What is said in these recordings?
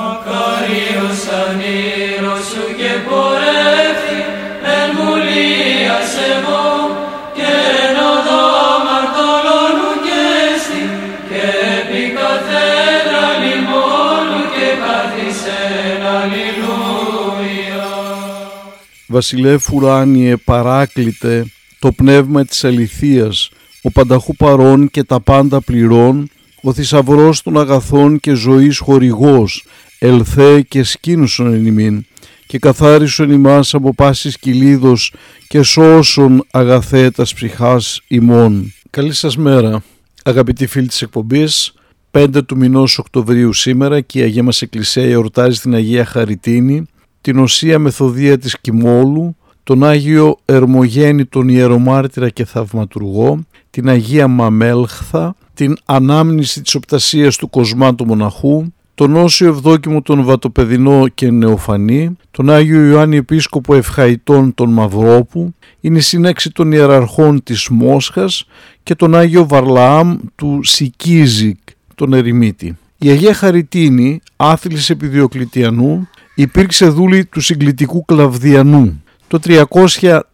Καρίος ανήρος σου και πορεύθη εν βουλίας εγώ και εν οδό μαρτωλώνου και στη και επί καθένα λιμόνου και καθισεν αλληλούια. Βασιλεύ ουράνιε παράκλητε το πνεύμα της αληθείας, ο πανταχού παρών και τα πάντα πληρών, ο θησαυρός των αγαθών και ζωής χορηγός, ελθέ και σκήνουσον εν ημίν, και καθάρισον ημάς από πάσης κυλίδος και σώσον αγαθέτας ψυχάς ημών. Καλή σας μέρα, αγαπητοί φίλοι της εκπομπής. 5 του μηνός Οκτωβρίου σήμερα και η Αγία μας Εκκλησία εορτάζει την Αγία Χαριτίνη, την Οσία Μεθοδία της Κιμόλου, τον Άγιο Ερμογέννητον Ιερομάρτυρα και Θαυματουργό, την Αγία Μαμέλχθα, την Ανάμνηση της Οπτασίας του Κοσμάτου Μοναχού, τον Όσιο Ευδόκιμο τον Βατοπεδινό και Νεοφανή, τον Άγιο Ιωάννη Επίσκοπο Ευχαϊτών τον Μαυρόπου, είναι η σύναξη των Ιεραρχών της Μόσχας και τον Άγιο Βαρλαάμ του Σικίζικ, τον Ερημίτη. Η Αγία Χαριτίνη, άθλης επιδιοκλητιανού, υπήρξε δούλη του συγκλητικού Κλαβδιανού. Το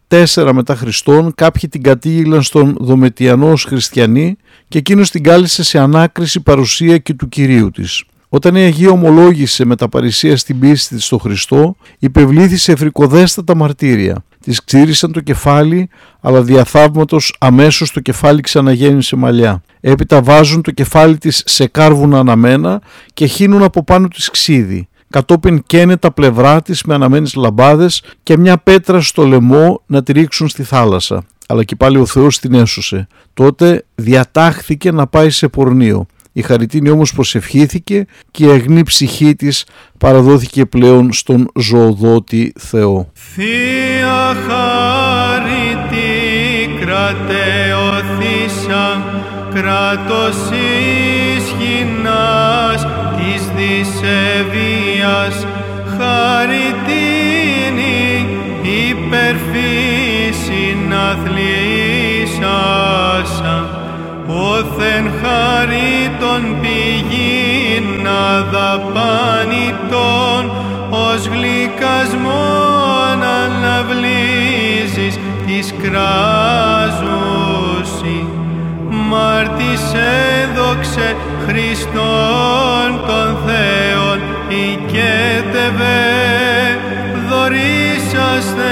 304 μετά Χριστόν κάποιοι την κατήγηλαν στον Δομετιανός ως χριστιανοί και εκείνος την κάλεσε σε ανάκριση παρουσία και του Κυρίου της. Όταν η Αγία ομολόγησε με τα παρησία στην πίστη της στο Χριστό, υπευλήθη σε φρικοδέστατα μαρτύρια. Της ξύρισαν το κεφάλι, αλλά διαθαύματος αμέσως το κεφάλι ξαναγέννησε μαλλιά. Έπειτα βάζουν το κεφάλι της σε κάρβουνα αναμένα και χύνουν από πάνω της ξύδι κατόπιν καίνε τα πλευρά της με αναμένες λαμπάδες και μια πέτρα στο λαιμό να τη ρίξουν στη θάλασσα. Αλλά και πάλι ο Θεός την έσωσε. Τότε διατάχθηκε να πάει σε πορνείο. Η Χαριτίνη όμως προσευχήθηκε και η αγνή ψυχή της παραδόθηκε πλέον στον ζωοδότη Θεό. Θεία Χαριτή κρατεωθήσα κράτος ισχυνάς της δισεβίας χαριτίνη υπερφύσιν αθλήσασα όθεν χαρίτων πηγήν αδαπάνητον ως γλυκασμόν αναβλύζεις της κράζουσι μάρτης έδοξε Χριστόν τον Θεόν οικέτευε δωρήσαστε